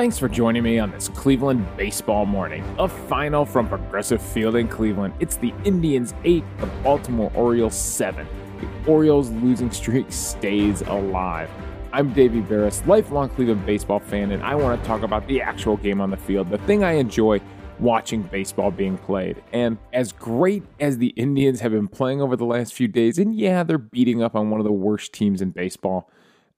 Thanks for joining me on this Cleveland baseball morning. A final from Progressive Field in Cleveland. It's the Indians 8, the Baltimore Orioles 7. The Orioles losing streak stays alive. I'm Davey Berris, lifelong Cleveland baseball fan, and I want to talk about the actual game on the field, the thing I enjoy watching baseball being played. And as great as the Indians have been playing over the last few days, and yeah, they're beating up on one of the worst teams in baseball.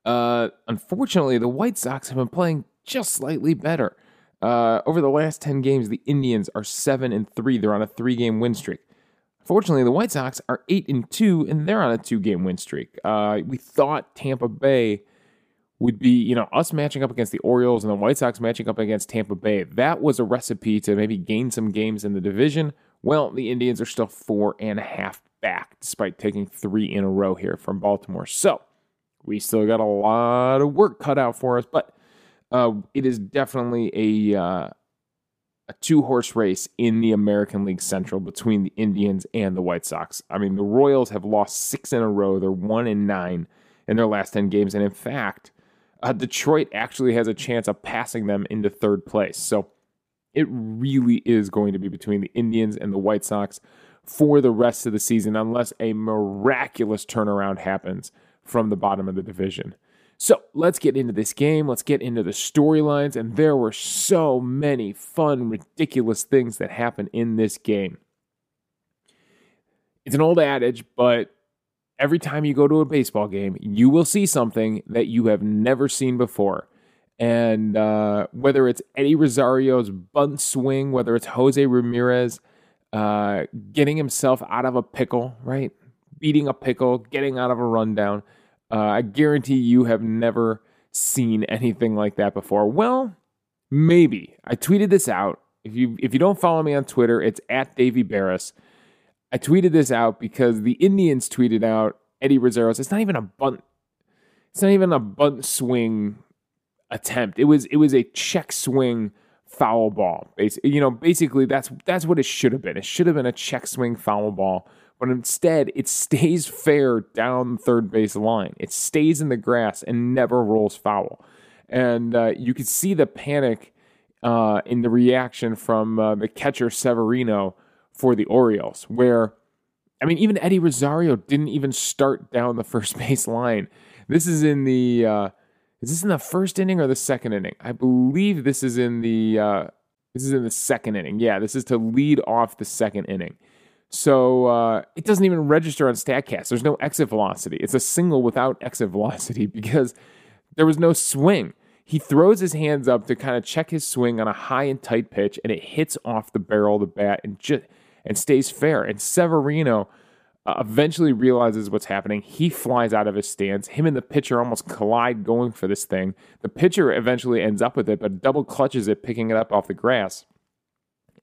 Uh, unfortunately, the White Sox have been playing just slightly better. Uh, over the last 10 games, the Indians are 7 and 3. They're on a three game win streak. Fortunately, the White Sox are 8 and 2, and they're on a two game win streak. Uh, we thought Tampa Bay would be, you know, us matching up against the Orioles and the White Sox matching up against Tampa Bay. That was a recipe to maybe gain some games in the division. Well, the Indians are still four and a half back, despite taking three in a row here from Baltimore. So we still got a lot of work cut out for us, but uh, it is definitely a uh, a two horse race in the American League Central between the Indians and the White Sox. I mean, the Royals have lost six in a row. They're one and nine in their last ten games, and in fact, uh, Detroit actually has a chance of passing them into third place. So it really is going to be between the Indians and the White Sox for the rest of the season, unless a miraculous turnaround happens from the bottom of the division. So let's get into this game. Let's get into the storylines. And there were so many fun, ridiculous things that happened in this game. It's an old adage, but every time you go to a baseball game, you will see something that you have never seen before. And uh, whether it's Eddie Rosario's bunt swing, whether it's Jose Ramirez uh, getting himself out of a pickle, right? Beating a pickle, getting out of a rundown uh, I guarantee you have never seen anything like that before. Well, maybe. I tweeted this out. If you if you don't follow me on Twitter, it's at Davey Berris. I tweeted this out because the Indians tweeted out Eddie Rosario's. It's not even a bunt. It's not even a bunt swing attempt. It was it was a check swing foul ball. You know, basically that's that's what it should have been. It should have been a check swing foul ball but instead it stays fair down third base line. It stays in the grass and never rolls foul. And uh, you could see the panic uh, in the reaction from uh, the catcher Severino for the Orioles, where, I mean, even Eddie Rosario didn't even start down the first base line. This is in the, uh, is this in the first inning or the second inning? I believe this is in the, uh, this is in the second inning. Yeah, this is to lead off the second inning. So uh, it doesn't even register on StatCast. There's no exit velocity. It's a single without exit velocity because there was no swing. He throws his hands up to kind of check his swing on a high and tight pitch, and it hits off the barrel of the bat and just and stays fair. And Severino uh, eventually realizes what's happening. He flies out of his stance. Him and the pitcher almost collide going for this thing. The pitcher eventually ends up with it, but double clutches it, picking it up off the grass.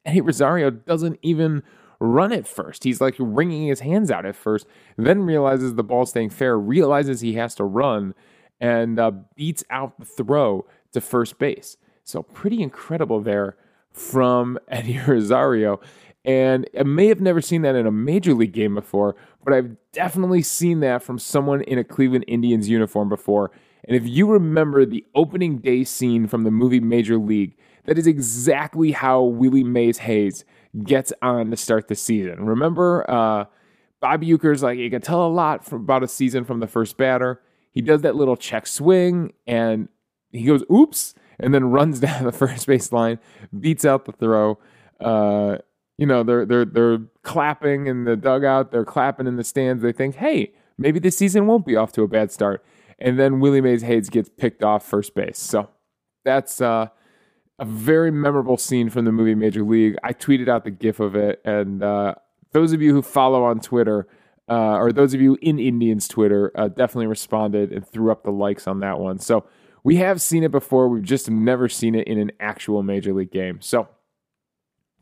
Eddie Rosario doesn't even run it first. He's like wringing his hands out at first, then realizes the ball's staying fair, realizes he has to run, and uh, beats out the throw to first base. So pretty incredible there from Eddie Rosario. And I may have never seen that in a major league game before, but I've definitely seen that from someone in a Cleveland Indians uniform before. And if you remember the opening day scene from the movie Major League, that is exactly how Willie Mays Hayes gets on to start the season. Remember, uh, Bob Uecker's like, you can tell a lot from, about a season from the first batter. He does that little check swing and he goes, oops, and then runs down the first base line, beats out the throw. Uh, you know, they're they're they're clapping in the dugout, they're clapping in the stands. They think, hey, maybe this season won't be off to a bad start. And then Willie Mays Hayes gets picked off first base. So that's uh a very memorable scene from the movie Major League. I tweeted out the GIF of it, and uh, those of you who follow on Twitter, uh, or those of you in Indians Twitter, uh, definitely responded and threw up the likes on that one. So we have seen it before. We've just never seen it in an actual Major League game. So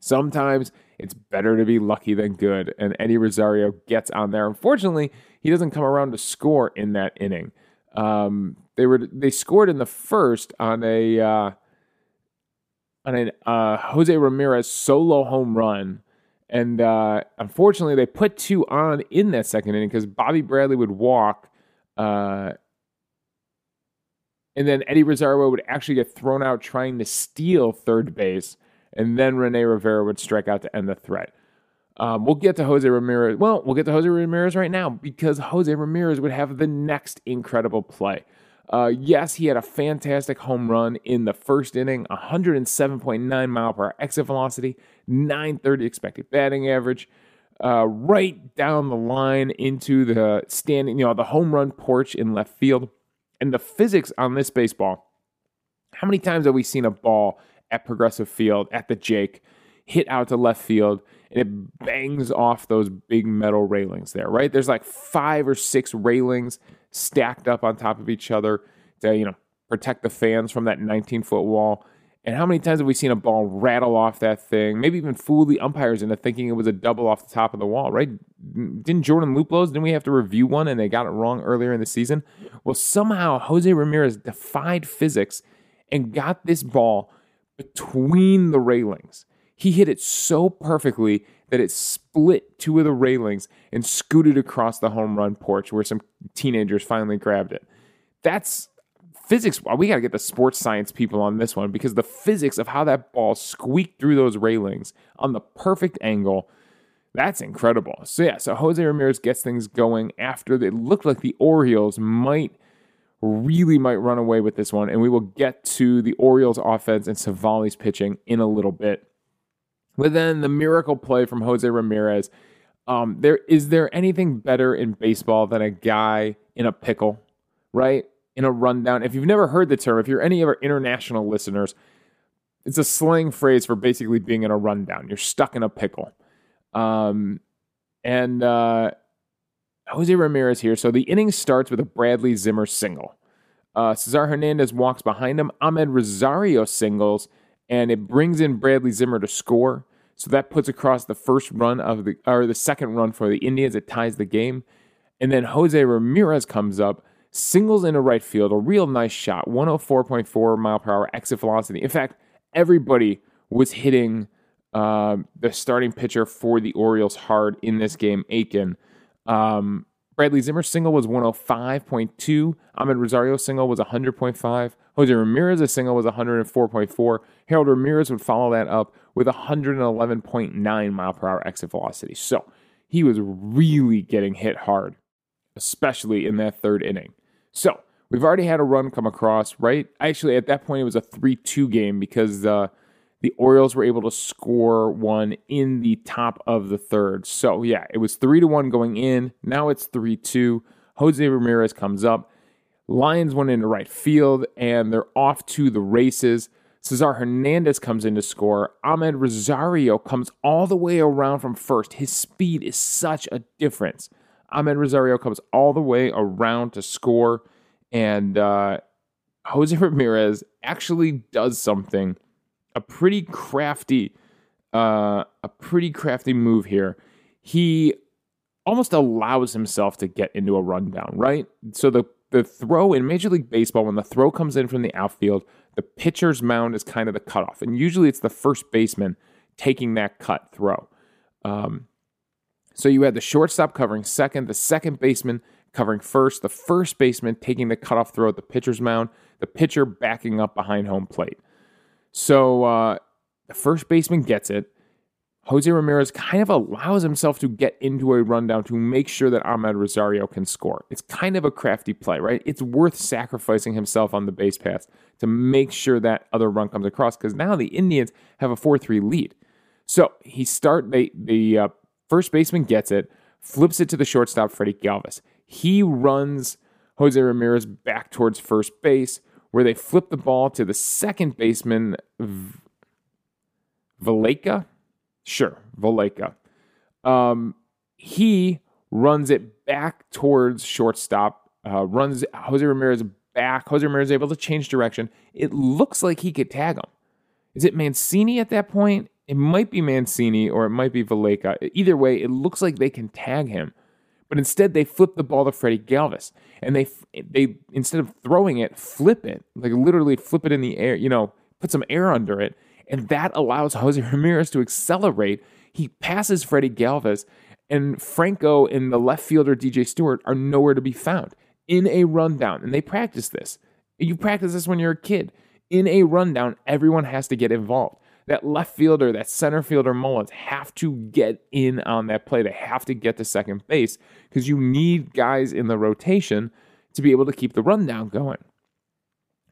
sometimes it's better to be lucky than good, and Eddie Rosario gets on there. Unfortunately, he doesn't come around to score in that inning. Um, they were they scored in the first on a uh, on a uh, Jose Ramirez solo home run. And uh, unfortunately, they put two on in that second inning because Bobby Bradley would walk. Uh, And then Eddie Rosario would actually get thrown out trying to steal third base. And then Rene Rivera would strike out to end the threat. Um, we'll get to Jose Ramirez. Well, we'll get to Jose Ramirez right now because Jose Ramirez would have the next incredible play. Uh, yes, he had a fantastic home run in the first inning, 107.9 mile per hour exit velocity, 930 expected batting average, uh, right down the line into the standing, you know, the home run porch in left field. And the physics on this baseball, how many times have we seen a ball at Progressive Field at the Jake hit out to left field and it bangs off those big metal railings there, right? There's like five or six railings stacked up on top of each other to, you know, protect the fans from that 19 foot wall. And how many times have we seen a ball rattle off that thing? Maybe even fool the umpires into thinking it was a double off the top of the wall, right? Didn't Jordan Luplow's, didn't we have to review one and they got it wrong earlier in the season? Well, somehow Jose Ramirez defied physics and got this ball between the railings. He hit it so perfectly that it split two of the railings and scooted across the home run porch where some teenagers finally grabbed it. That's physics. We got to get the sports science people on this one because the physics of how that ball squeaked through those railings on the perfect angle. That's incredible. So, yeah, so Jose Ramirez gets things going after it looked like the Orioles might really might run away with this one. And we will get to the Orioles offense and Civale's pitching in a little bit. But then the miracle play from Jose Ramirez. Um, there is there anything better in baseball than a guy in a pickle, right? In a rundown. If you've never heard the term, if you're any of our international listeners, it's a slang phrase for basically being in a rundown. You're stuck in a pickle. Um, and uh, Jose Ramirez here. So the inning starts with a Bradley Zimmer single. Uh, Cesar Hernandez walks behind him. Amed Rosario singles, and it brings in Bradley Zimmer to score. So that puts across the first run of the or the second run for the Indians. It ties the game. And then Jose Ramirez comes up, singles into right field, a real nice shot, 104.4 mile per hour exit velocity. In fact, everybody was hitting uh, the starting pitcher for the Orioles hard in this game, Akin. Um, Bradley Zimmer single was 105.2. Amed Rosario single was 100.5. Jose Ramirez single was 104.4. Harold Ramirez would follow that up with 111.9 mile per hour exit velocity. So he was really getting hit hard, especially in that third inning. So we've already had a run come across, right? Actually, at that point, it was a 3 2 game because uh, the Orioles were able to score one in the top of the third. So, yeah, it was 3 to 1 going in. Now it's 3 2. Jose Ramirez comes up. Lions went into right field and they're off to the races. Cesar Hernandez comes in to score. Amed Rosario comes all the way around from first. His speed is such a difference. Amed Rosario comes all the way around to score. And uh, Jose Ramirez actually does something a pretty crafty, uh, a pretty crafty move here. He almost allows himself to get into a rundown, right? So the the throw in Major League Baseball, when the throw comes in from the outfield, the pitcher's mound is kind of the cutoff, and usually it's the first baseman taking that cut throw. Um, so you had the shortstop covering second, the second baseman covering first, the first baseman taking the cutoff throw at the pitcher's mound, the pitcher backing up behind home plate. So uh, the first baseman gets it. Jose Ramirez kind of allows himself to get into a rundown to make sure that Amed Rosario can score. It's kind of a crafty play, right? It's worth sacrificing himself on the base pass to make sure that other run comes across because now the Indians have a 4 3 lead. So he start they the uh, first baseman gets it, flips it to the shortstop Freddie Galvis. He runs Jose Ramirez back towards first base where they flip the ball to the second baseman, v-. Sure, Valaika. Um, he runs it back towards shortstop, uh, runs Jose Ramirez back. Jose Ramirez able to change direction. It looks like he could tag him. Is it Mancini at that point? It might be Mancini or it might be Valaika. Either way, it looks like they can tag him. But instead, they flip the ball to Freddie Galvis, and they they instead of throwing it, flip it like literally flip it in the air. You know, put some air under it, and that allows Jose Ramirez to accelerate. He passes Freddie Galvis, and Franco and the left fielder DJ Stewart are nowhere to be found in a rundown, and they practice this You practice this when you're a kid. In a rundown, everyone has to get involved. That left fielder, that center fielder Mullins have to get in on that play. They have to get to second base because you need guys in the rotation to be able to keep the rundown going.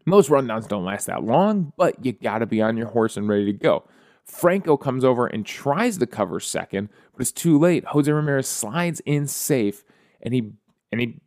Most rundowns don't last that long, but you got to be on your horse and ready to go. Franco comes over and tries to cover second, but it's too late. Jose Ramirez slides in safe and he and he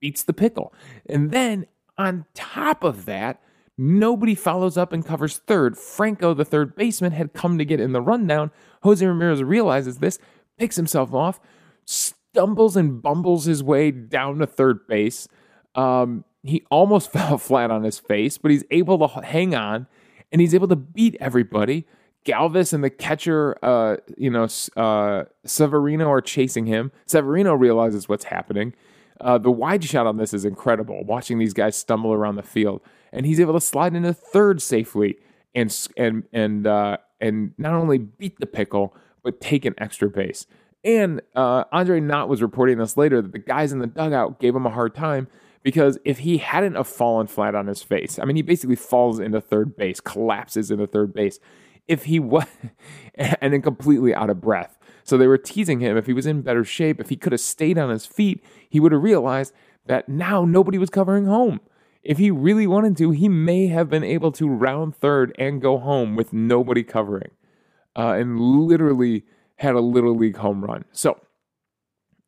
beats the pickle. And then on top of that, nobody follows up and covers third. Franco, the third baseman, had come to get in the rundown. Jose Ramirez realizes this, picks himself off, stumbles and bumbles his way down to third base. Um, he almost fell flat on his face, but he's able to hang on and he's able to beat everybody. Galvis and the catcher, uh, you know, uh, Severino are chasing him. Severino realizes what's happening. Uh, the wide shot on this is incredible, watching these guys stumble around the field, and he's able to slide into third safely and and and uh, and not only beat the pickle but take an extra base. And uh, Andre Knott was reporting this later that the guys in the dugout gave him a hard time because if he hadn't have fallen flat on his face, I mean, he basically falls into third base, collapses into third base. If he was, and then completely out of breath. So they were teasing him if he was in better shape, if he could have stayed on his feet, he would have realized that now nobody was covering home. If he really wanted to, he may have been able to round third and go home with nobody covering, uh, and literally had a little league home run. So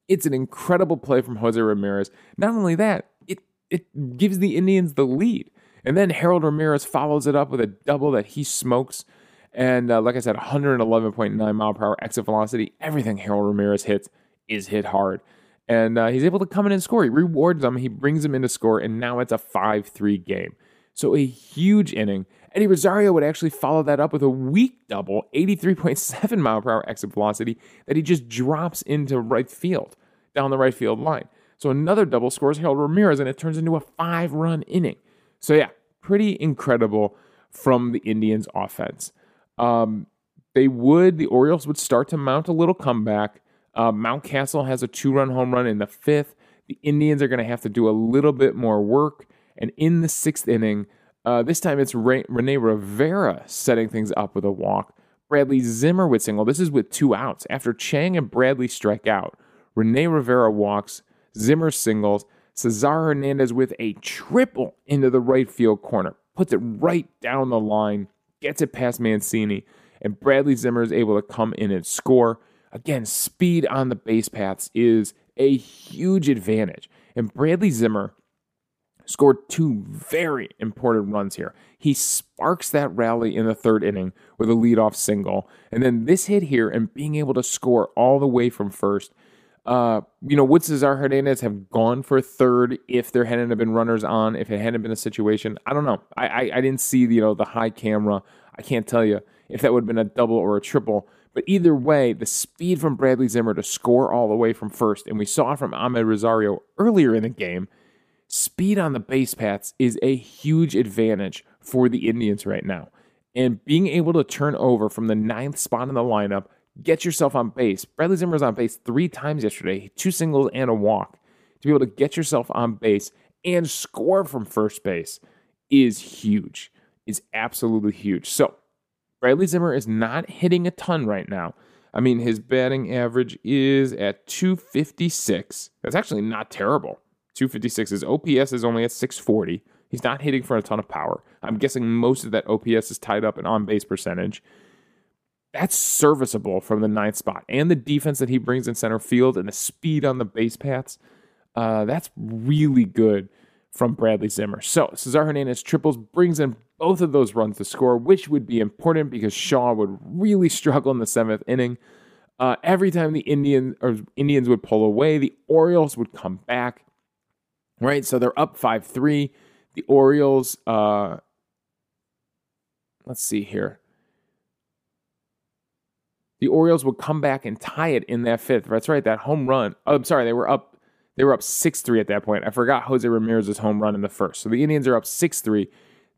it's an incredible play from Jose Ramirez. Not only that, it it gives the Indians the lead, and then Harold Ramirez follows it up with a double that he smokes. And uh, like I said, 111.9 mile per hour exit velocity. Everything Harold Ramirez hits is hit hard. And uh, he's able to come in and score. He rewards them. He brings them into score. And now it's a 5 3 game. So a huge inning. Eddie Rosario would actually follow that up with a weak double, 83.7 mile per hour exit velocity, that he just drops into right field down the right field line. So another double scores Harold Ramirez, and it turns into a five run inning. So, yeah, pretty incredible from the Indians' offense. Um, they would, the Orioles would start to mount a little comeback. Uh, Mountcastle has a two run home run in the fifth. The Indians are going to have to do a little bit more work. And in the sixth inning, uh, this time it's Re- Rene Rivera setting things up with a walk. Bradley Zimmer would single. This is with two outs. After Chang and Bradley strike out, Rene Rivera walks, Zimmer singles, Cesar Hernandez with a triple into the right field corner, puts it right down the line gets it past Mancini, and Bradley Zimmer is able to come in and score. Again, speed on the base paths is a huge advantage. And Bradley Zimmer scored two very important runs here. He sparks that rally in the third inning with a leadoff single. And then this hit here and being able to score all the way from first uh, you know, would Cesar Hernandez have gone for third if there hadn't have been runners on, if it hadn't been a situation? I don't know. I, I, I didn't see, you know, the high camera. I can't tell you if that would have been a double or a triple. But either way, the speed from Bradley Zimmer to score all the way from first, and we saw from Amed Rosario earlier in the game, speed on the base paths is a huge advantage for the Indians right now. And being able to turn over from the ninth spot in the lineup get yourself on base. Bradley Zimmer was on base three times yesterday, two singles and a walk. To be able to get yourself on base and score from first base is huge, is absolutely huge. So, Bradley Zimmer is not hitting a ton right now. I mean, his batting average is at 256. That's actually not terrible. 256. His OPS is only at 640. He's not hitting for a ton of power. I'm guessing most of that OPS is tied up in on base percentage that's serviceable from the ninth spot. And the defense that he brings in center field and the speed on the base paths, uh, that's really good from Bradley Zimmer. So Cesar Hernandez triples, brings in both of those runs to score, which would be important because Shaw would really struggle in the seventh inning. Uh, every time the Indian or Indians would pull away, the Orioles would come back. Right, so they're up five three. The Orioles, uh, let's see here the Orioles would come back and tie it in that fifth. That's right, that home run. Oh, I'm sorry, they were up. They were up six three at that point. I forgot Jose Ramirez's home run in the first. So the Indians are up six three.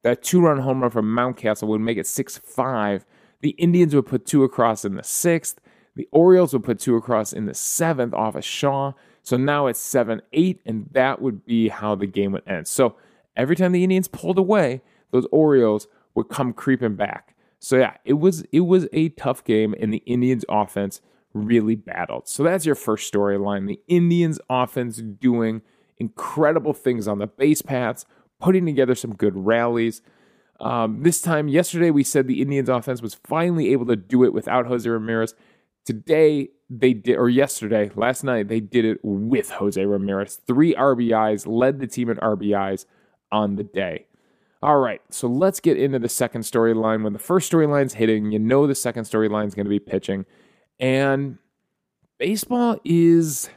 That two run home run from Mountcastle would make it six five. The Indians would put two across in the sixth. The Orioles would put two across in the seventh off of Shaw. So now it's seven eight, and that would be how the game would end. So every time the Indians pulled away, those Orioles would come creeping back. So yeah, it was it was a tough game, and the Indians offense really battled. So that's your first storyline. The Indians offense doing incredible things on the base paths, putting together some good rallies. Um, this time, yesterday, we said the Indians offense was finally able to do it without Jose Ramirez. Today, they did, or yesterday, last night, they did it with Jose Ramirez. Three RBIs, led the team in RBIs on the day. All right, so let's get into the second storyline. When the first storyline's hitting, you know the second storyline is going to be pitching. And baseball is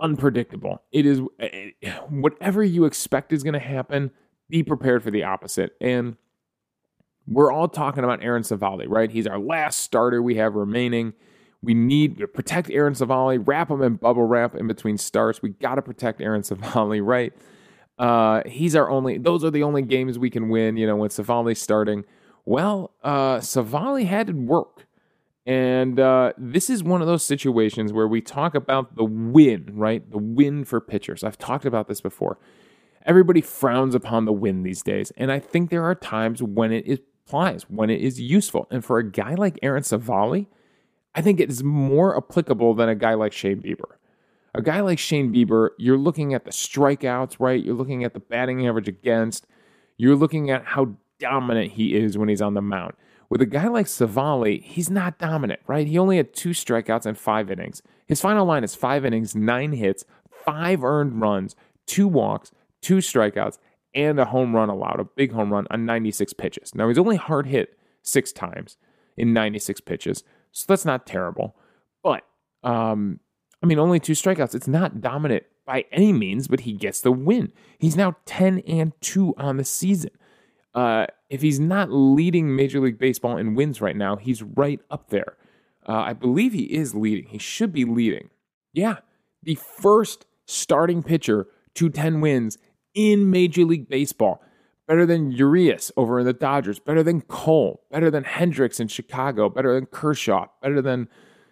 unpredictable. It is eh, whatever you expect is going to happen, be prepared for the opposite. And we're all talking about Aaron Civale, right? He's our last starter we have remaining. We need to protect Aaron Civale, wrap him in bubble wrap in between starts. We got to protect Aaron Civale, right? Uh, he's our only, those are the only games we can win, you know, when Civale's starting. Well, uh, Civale had to work. And uh, this is one of those situations where we talk about the win, right? The win for pitchers. I've talked about this before. Everybody frowns upon the win these days. And I think there are times when it applies, when it is useful. And for a guy like Aaron Civale, I think it is more applicable than a guy like Shane Bieber. A guy like Shane Bieber, you're looking at the strikeouts, right? You're looking at the batting average against. You're looking at how dominant he is when he's on the mound. With a guy like Civale, he's not dominant, right? He only had two strikeouts and five innings. His final line is five innings, nine hits, five earned runs, two walks, two strikeouts, and a home run allowed, a big home run on 96 pitches. Now, he's only hard hit six times in 96 pitches, so that's not terrible. But, um, I mean, only two strikeouts. It's not dominant by any means, but he gets the win. He's now 10 and 2 on the season. Uh, if he's not leading Major League Baseball in wins right now, he's right up there. Uh, I believe he is leading. He should be leading. Yeah, the first starting pitcher to 10 wins in Major League Baseball. Better than Urias over in the Dodgers, better than Cole, better than Hendricks in Chicago, better than Kershaw, better than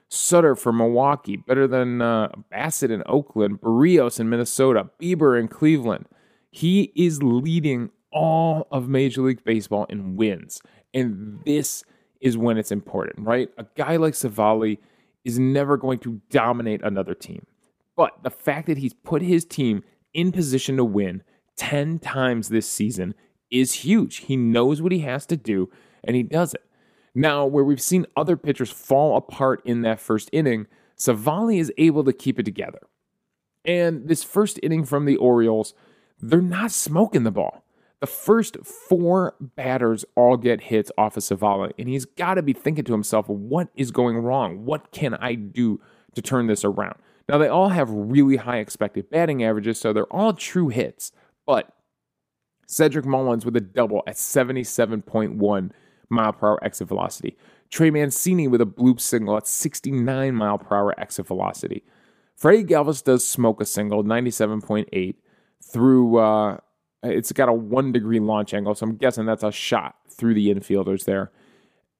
Sutter for Milwaukee, better than uh, Bassitt in Oakland, Berrios in Minnesota, Bieber in Cleveland. He is leading all of Major League Baseball in wins. And this is when it's important, right? A guy like Civale is never going to dominate another team. But the fact that he's put his team in position to win 10 times this season is huge. He knows what he has to do, and he does it. Now, where we've seen other pitchers fall apart in that first inning, Civale is able to keep it together. And this first inning from the Orioles, they're not smoking the ball. The first four batters all get hits off of Civale, and he's got to be thinking to himself, what is going wrong? What can I do to turn this around? Now, they all have really high expected batting averages, so they're all true hits, but Cedric Mullins with a double at 77.1 mile per hour exit velocity. Trey Mancini with a bloop single at 69 mile per hour exit velocity. Freddie Galvis does smoke a single, 97.8, through uh, it's got a one degree launch angle, so I'm guessing that's a shot through the infielders there.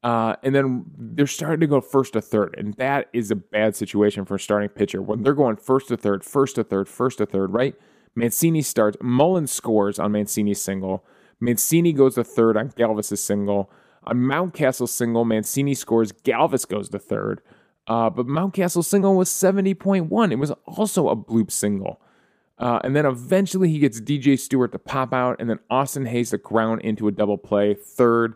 Uh, and then they're starting to go first to third, and that is a bad situation for a starting pitcher when they're going first to third, first to third, first to third, right? Mancini starts, Mullins scores on Mancini's single. Mancini goes to third on Galvis's single. On Mountcastle's single, Mancini scores, Galvis goes to third. Uh, but Mountcastle's single was 70.1. It was also a bloop single. Uh, and then eventually he gets DJ Stewart to pop out, and then Austin Hays to ground into a double play, third,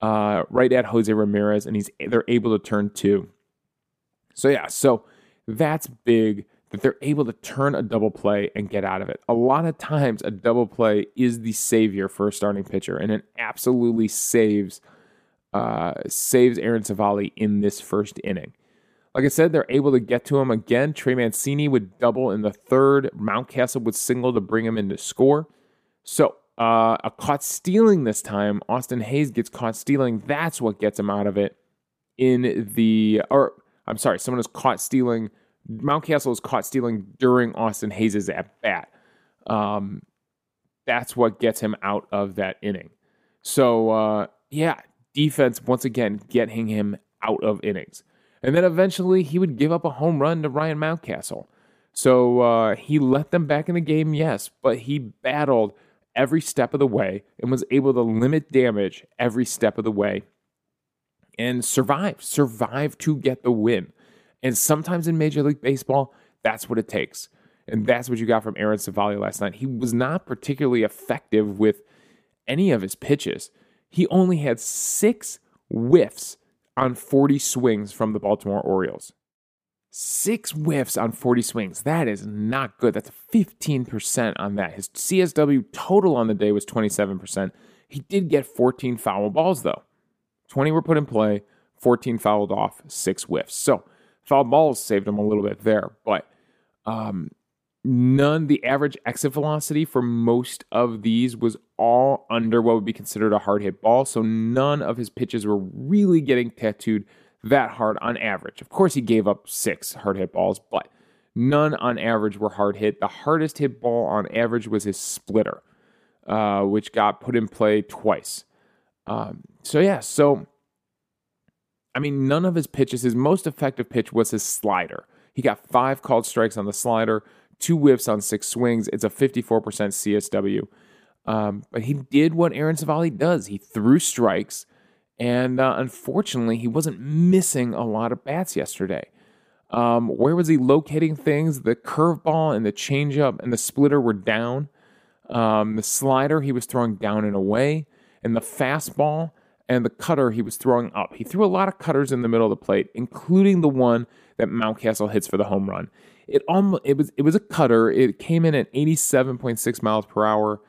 uh, right at Jose Ramirez, and he's they're able to turn two. So yeah, so that's big that they're able to turn a double play and get out of it. A lot of times, a double play is the savior for a starting pitcher, and it absolutely saves uh, saves Aaron Civale in this first inning. Like I said, they're able to get to him again. Trey Mancini would double in the third. Mountcastle would single to bring him into score. So uh, a caught stealing this time. Austin Hays gets caught stealing. That's what gets him out of it. In the or I'm sorry, someone is caught stealing. Mountcastle is caught stealing during Austin Hays's at bat. Um, that's what gets him out of that inning. So uh, yeah, defense once again getting him out of innings. And then eventually he would give up a home run to Ryan Mountcastle. So uh, he let them back in the game, yes, but he battled every step of the way and was able to limit damage every step of the way and survive, survive to get the win. And sometimes in Major League Baseball, that's what it takes. And that's what you got from Aaron Civale last night. He was not particularly effective with any of his pitches. He only had six whiffs on 40 swings from the Baltimore Orioles. Six whiffs on 40 swings. That is not good. That's 15% on that. His CSW total on the day was 27%. He did get 14 foul balls, though. 20 were put in play, 14 fouled off, six whiffs. So foul balls saved him a little bit there, but um, none, the average exit velocity for most of these was all under what would be considered a hard hit ball. So none of his pitches were really getting tattooed that hard on average. Of course, he gave up six hard hit balls, but none on average were hard hit. The hardest hit ball on average was his splitter, uh, which got put in play twice. Um, so, yeah, so I mean, none of his pitches, his most effective pitch was his slider. He got five called strikes on the slider two whiffs on six swings. It's a 54% CSW. Um, but he did what Aaron Civale does. He threw strikes, and uh, unfortunately, he wasn't missing a lot of bats yesterday. Um, where was he locating things? The curveball and the changeup and the splitter were down. Um, the slider he was throwing down and away, and the fastball and the cutter he was throwing up. He threw a lot of cutters in the middle of the plate, including the one that Mountcastle hits for the home run. It almost it was it was a cutter. It came in at 87.6 miles per hour.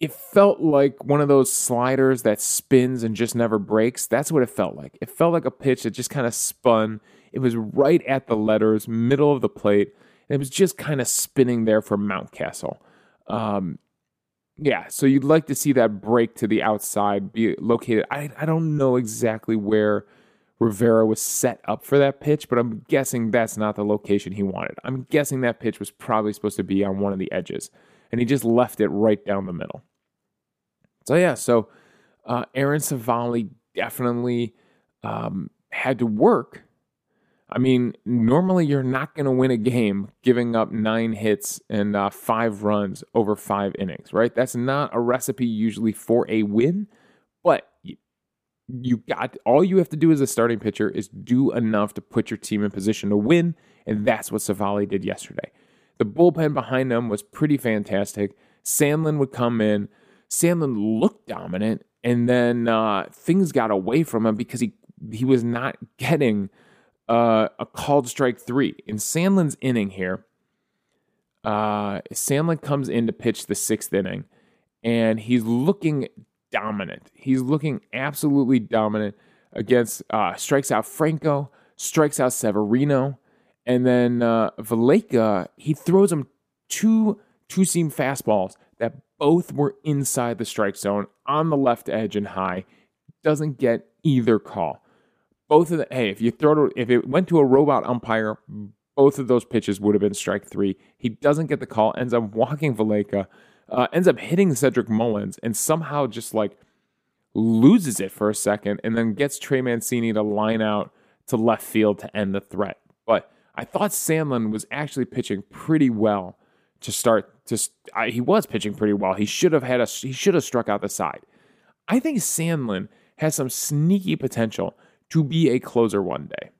It felt like one of those sliders that spins and just never breaks. That's what it felt like. It felt like a pitch that just kind of spun. It was right at the letters, middle of the plate, and it was just kind of spinning there for Mountcastle. Um, yeah, so you'd like to see that break to the outside be located. I, I don't know exactly where Rivera was set up for that pitch, but I'm guessing that's not the location he wanted. I'm guessing that pitch was probably supposed to be on one of the edges, and he just left it right down the middle. So, yeah, so uh, Aaron Civale definitely um, had to work. I mean, normally you're not going to win a game giving up nine hits and uh, five runs over five innings, right? That's not a recipe usually for a win, but you got all you have to do as a starting pitcher is do enough to put your team in position to win, and that's what Civale did yesterday. The bullpen behind them was pretty fantastic. Sandlin would come in. Sandlin looked dominant, and then uh, things got away from him because he he was not getting uh, a called strike three in Sandlin's inning here. Uh, Sandlin comes in to pitch the sixth inning, and he's looking dominant. He's looking absolutely dominant against uh, strikes out Franco, strikes out Severino, and then uh, Valaika, he throws him two two seam fastballs that both were inside the strike zone on the left edge and high. Doesn't get either call. Both of the hey, if you throw it, if it went to a robot umpire, both of those pitches would have been strike three. He doesn't get the call, ends up walking Valaika uh, ends up hitting Cedric Mullins and somehow just like loses it for a second and then gets Trey Mancini to line out to left field to end the threat. But I thought Sandlin was actually pitching pretty well to start. Just he was pitching pretty well. He should have had a he should have struck out the side. I think Sandlin has some sneaky potential to be a closer one day.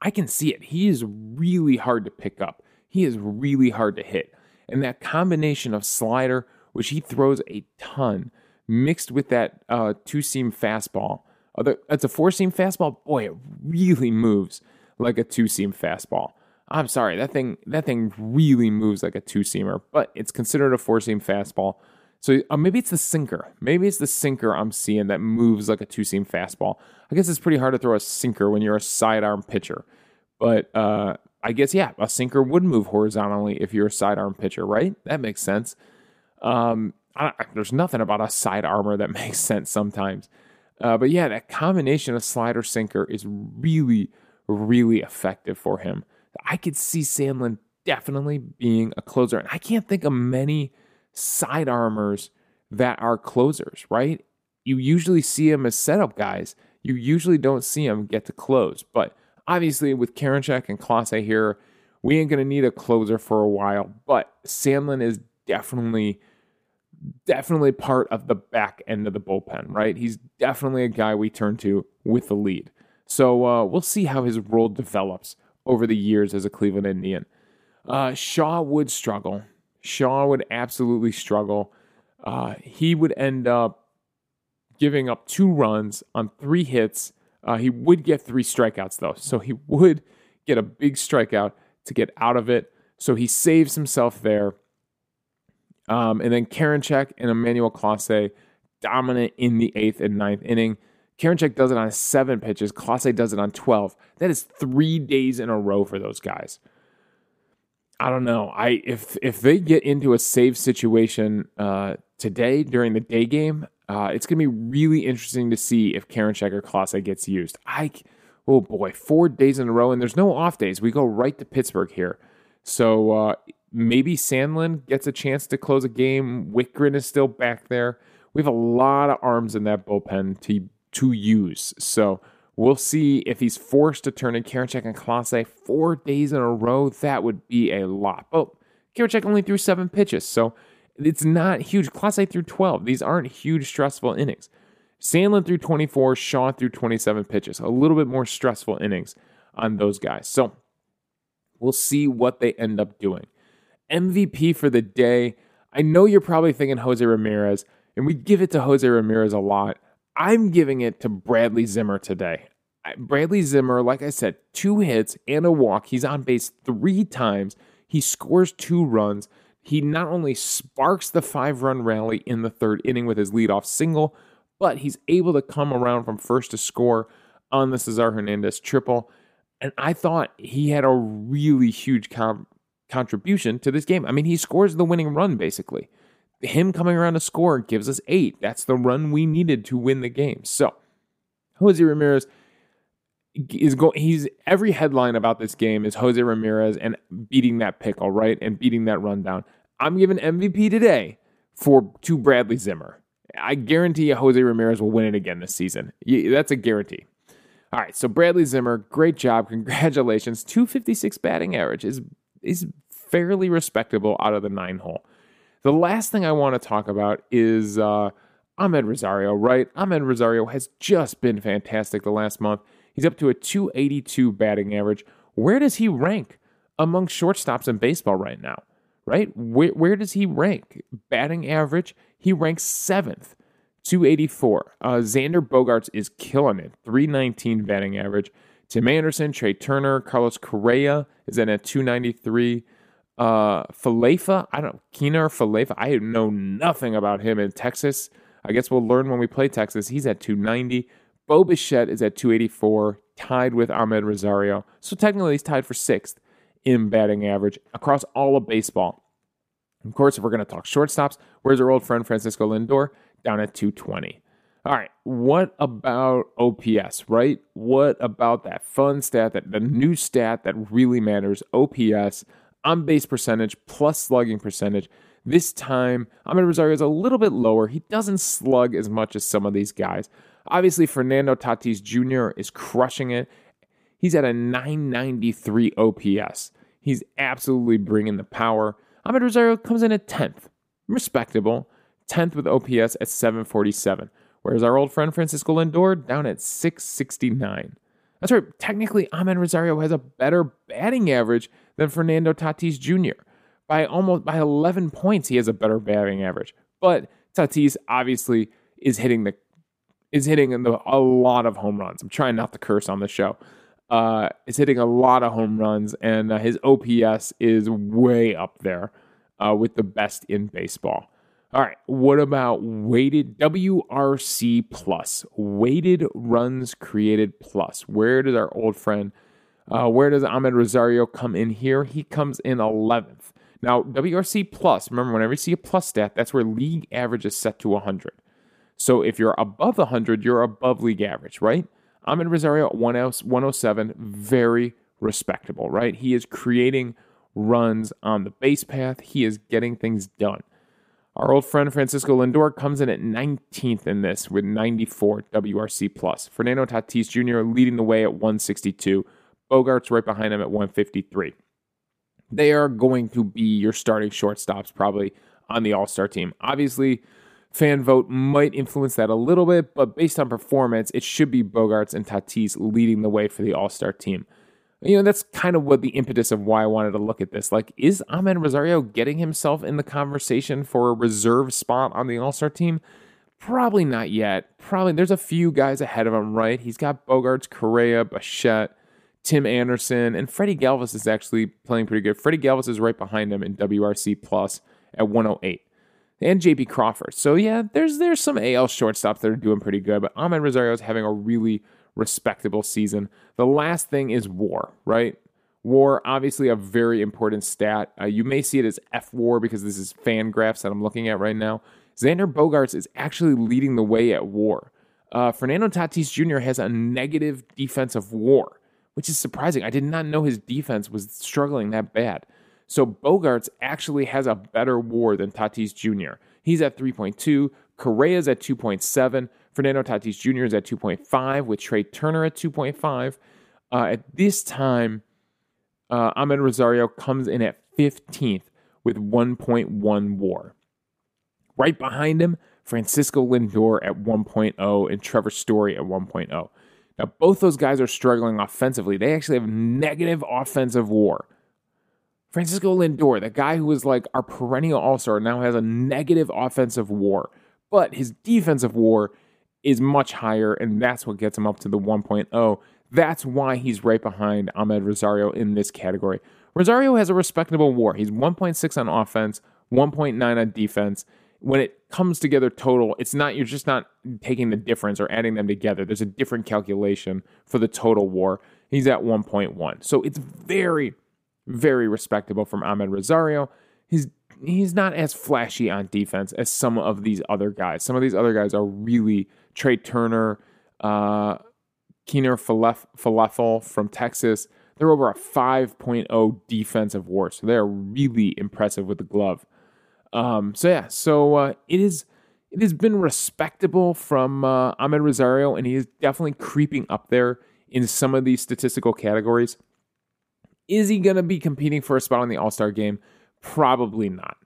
I can see it. He is really hard to pick up. He is really hard to hit. And that combination of slider, which he throws a ton, mixed with that uh, two seam fastball. Other, it's a four seam fastball. Boy, it really moves like a two seam fastball. I'm sorry, that thing that thing really moves like a two seamer, but it's considered a four seam fastball. So uh, maybe it's the sinker. Maybe it's the sinker I'm seeing that moves like a two seam fastball. I guess it's pretty hard to throw a sinker when you're a sidearm pitcher, but uh, I guess yeah, a sinker would move horizontally if you're a sidearm pitcher, right? That makes sense. Um, I, there's nothing about a side armor that makes sense sometimes. Uh, but yeah, that combination of slider sinker is really, really effective for him. I could see Sandlin definitely being a closer, and I can't think of many side armors that are closers. Right? You usually see them as setup guys. You usually don't see them get to close, but Obviously, with Karinchak and Clase here, we ain't going to need a closer for a while, but Sandlin is definitely definitely part of the back end of the bullpen, right? He's definitely a guy we turn to with the lead. So uh, we'll see how his role develops over the years as a Cleveland Indian. Uh, Shaw would struggle. Shaw would absolutely struggle. Uh, he would end up giving up two runs on three hits. Uh, he would get three strikeouts, though. So he would get a big strikeout to get out of it. So he saves himself there. Um, and then Karinchak and Emmanuel Clase dominant in the eighth and ninth inning. Karinchak does it on seven pitches. Clase does it on 12. That is three days in a row for those guys. I don't know. I if if they get into a save situation uh, today during the day game, uh, it's going to be really interesting to see if Karinchak or Clase gets used. I oh boy, four days in a row, and there's no off days. We go right to Pittsburgh here, so uh, maybe Sandlin gets a chance to close a game. Wittgren is still back there. We have a lot of arms in that bullpen to to use. So we'll see if he's forced to turn in Karinchak and Clase four days in a row. That would be a lot. But Karinchak only threw seven pitches, so it's not huge. Clase through 12. These aren't huge, stressful innings. Sandlin through 24, Shaw through 27 pitches. A little bit more stressful innings on those guys. So we'll see what they end up doing. MVP for the day. I know you're probably thinking Jose Ramirez, and we give it to Jose Ramirez a lot. I'm giving it to Bradley Zimmer today. Bradley Zimmer, like I said, two hits and a walk. He's on base three times. He scores two runs. He not only sparks the five run rally in the third inning with his leadoff single, but he's able to come around from first to score on the Cesar Hernandez triple. And I thought he had a really huge com- contribution to this game. I mean, he scores the winning run basically. Him coming around to score gives us eight. That's the run we needed to win the game. So, Jose Ramirez is going. He's every headline about this game is Jose Ramirez and beating that pickle, right, and beating that rundown. I'm giving MVP today for to Bradley Zimmer. I guarantee you Jose Ramirez will win it again this season. That's a guarantee. All right, so Bradley Zimmer, great job, congratulations. 256 batting average is is fairly respectable out of the nine hole. The last thing I want to talk about is uh, Amed Rosario, right? Amed Rosario has just been fantastic the last month. He's up to a 282 batting average. Where does he rank among shortstops in baseball right now? Right? Where, where does he rank? Batting average, he ranks seventh, 284. Uh, Xander Bogaerts is killing it, 319 batting average. Tim Anderson, Trea Turner, Carlos Correa is in at 293. Uh, Falefa, I don't Kiner-Falefa. I know nothing about him in Texas. I guess we'll learn when we play Texas. He's at 290. Bo Bichette is at 284, tied with Amed Rosario. So technically, he's tied for sixth in batting average across all of baseball. Of course, if we're going to talk shortstops, where's our old friend Francisco Lindor? Down at 220. All right, what about OPS, right? What about that fun stat, that the new stat that really matters, OPS, on base percentage plus slugging percentage. This time, Amed Rosario is a little bit lower. He doesn't slug as much as some of these guys. Obviously, Fernando Tatis Jr. is crushing it. He's at a 993 OPS. He's absolutely bringing the power. Amed Rosario comes in at 10th. Respectable. 10th with OPS at 747. Whereas our old friend Francisco Lindor down at 669. That's right. Technically, Amed Rosario has a better batting average than Fernando Tatis Jr. By almost by 11 points, he has a better batting average. But Tatis obviously is hitting the is hitting a lot of home runs. I'm trying not to curse on the show. Uh, is hitting a lot of home runs, and uh, his OPS is way up there uh, with the best in baseball. All right, what about weighted WRC plus? Weighted runs created plus. Where does our old friend uh, where does Amed Rosario come in here? He comes in 11th. Now, WRC plus, remember, whenever you see a plus stat, that's where league average is set to 100. So if you're above 100, you're above league average, right? Amed Rosario at 107, very respectable, right? He is creating runs on the base path, he is getting things done. Our old friend Francisco Lindor comes in at 19th in this with 94 WRC plus. Fernando Tatis Jr. leading the way at 162. Bogaerts right behind him at 153. They are going to be your starting shortstops probably on the All Star team. Obviously, fan vote might influence that a little bit, but based on performance, it should be Bogaerts and Tatis leading the way for the All Star team. You know, that's kind of what the impetus of why I wanted to look at this. Like, is Amed Rosario getting himself in the conversation for a reserve spot on the All Star team? Probably not yet. Probably there's a few guys ahead of him, right? He's got Bogaerts, Correa, Bichette, Tim Anderson, and Freddie Galvis is actually playing pretty good. Freddie Galvis is right behind him in WRC plus at 108. And JP Crawford. So yeah, there's there's some AL shortstops that are doing pretty good, but Amed Rosario is having a really respectable season. The last thing is war, right? War, obviously a very important stat. Uh, you may see it as F war because this is FanGraphs that I'm looking at right now. Xander Bogaerts is actually leading the way at war. Uh, Fernando Tatis Jr. has a negative defensive war, which is surprising. I did not know his defense was struggling that bad. So Bogaerts actually has a better war than Tatis Jr. He's at 3.2, Correa's at 2.7, Fernando Tatis Jr. is at 2.5, with Trea Turner at 2.5. Uh, at this time, uh, Amed Rosario comes in at 15th with 1.1 war. Right behind him, Francisco Lindor at 1.0 and Trevor Story at 1.0. Now, both those guys are struggling offensively. They actually have negative offensive war. Francisco Lindor, the guy who was like our perennial all star, now has a negative offensive war, but his defensive war is much higher, and that's what gets him up to the 1.0. That's why he's right behind Amed Rosario in this category. Rosario has a respectable war. He's 1.6 on offense, 1.9 on defense. When it comes together total, it's not you're just not taking the difference or adding them together. There's a different calculation for the total war. He's at 1.1. So it's very, very respectable from Amed Rosario. He's he's not as flashy on defense as some of these other guys. Some of these other guys are really Trea Turner, uh, Kiner-Falefa from Texas. They're over a 5.0 defensive war, so they're really impressive with the glove. Um, so yeah, so uh, it is. It has been respectable from uh, Amed Rosario, and he is definitely creeping up there in some of these statistical categories. Is he going to be competing for a spot on the All Star game? Probably not.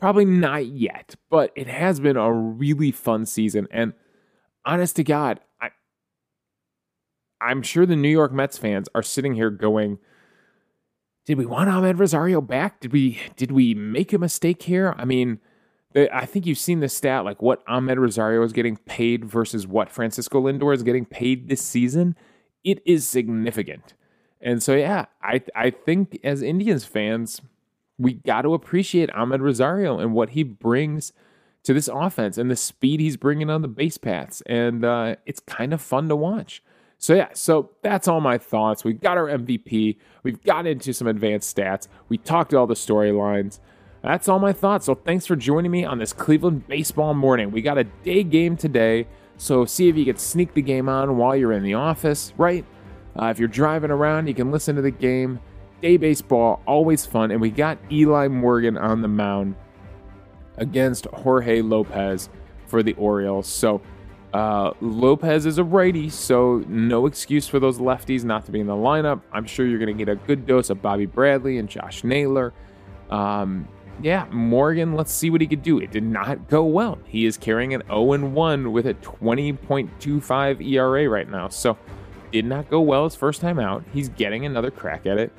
Probably not yet, but it has been a really fun season. And honest to God, I, I'm sure the New York Mets fans are sitting here going, did we want Amed Rosario back? Did we did we make a mistake here? I mean, I think you've seen the stat like what Amed Rosario is getting paid versus what Francisco Lindor is getting paid this season. It is significant. And so yeah, I I think as Indians fans, we got to appreciate Amed Rosario and what he brings to this offense and the speed he's bringing on the base paths. And uh, it's kind of fun to watch. So, yeah, so that's all my thoughts. We've got our MVP. We've got into some advanced stats. We talked all the storylines. That's all my thoughts. So, thanks for joining me on this Cleveland baseball morning. We got a day game today. So, see if you can sneak the game on while you're in the office, right? Uh, if you're driving around, you can listen to the game. Day baseball, always fun. And we got Eli Morgan on the mound against Jorge Lopez for the Orioles. So uh, Lopez is a righty, so no excuse for those lefties not to be in the lineup. I'm sure you're going to get a good dose of Bobby Bradley and Josh Naylor. Um, yeah, Morgan, let's see what he could do. It did not go well. He is carrying an 0 1 with a 20.25 ERA right now. So, did not go well his first time out. He's getting another crack at it.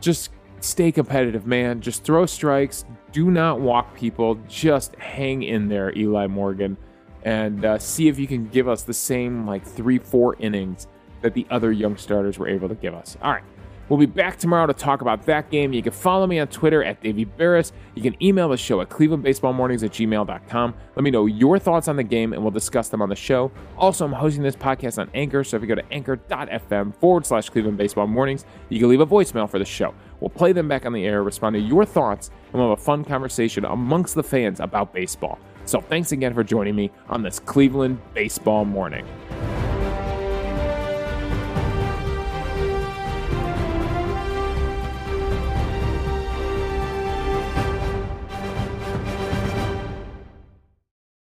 Just stay competitive, man. Just throw strikes. Do not walk people. Just hang in there, Eli Morgan, and uh, see if you can give us the same like three, four innings that the other young starters were able to give us. All right. We'll be back tomorrow to talk about that game. You can follow me on Twitter at Davey Berris. You can email the show at clevelandbaseballmornings at gmail.com. Let me know your thoughts on the game and we'll discuss them on the show. Also, I'm hosting this podcast on Anchor, so if you go to anchor.fm forward slash Cleveland Baseball Mornings, you can leave a voicemail for the show. We'll play them back on the air, respond to your thoughts, and we'll have a fun conversation amongst the fans about baseball. So thanks again for joining me on this Cleveland Baseball Morning.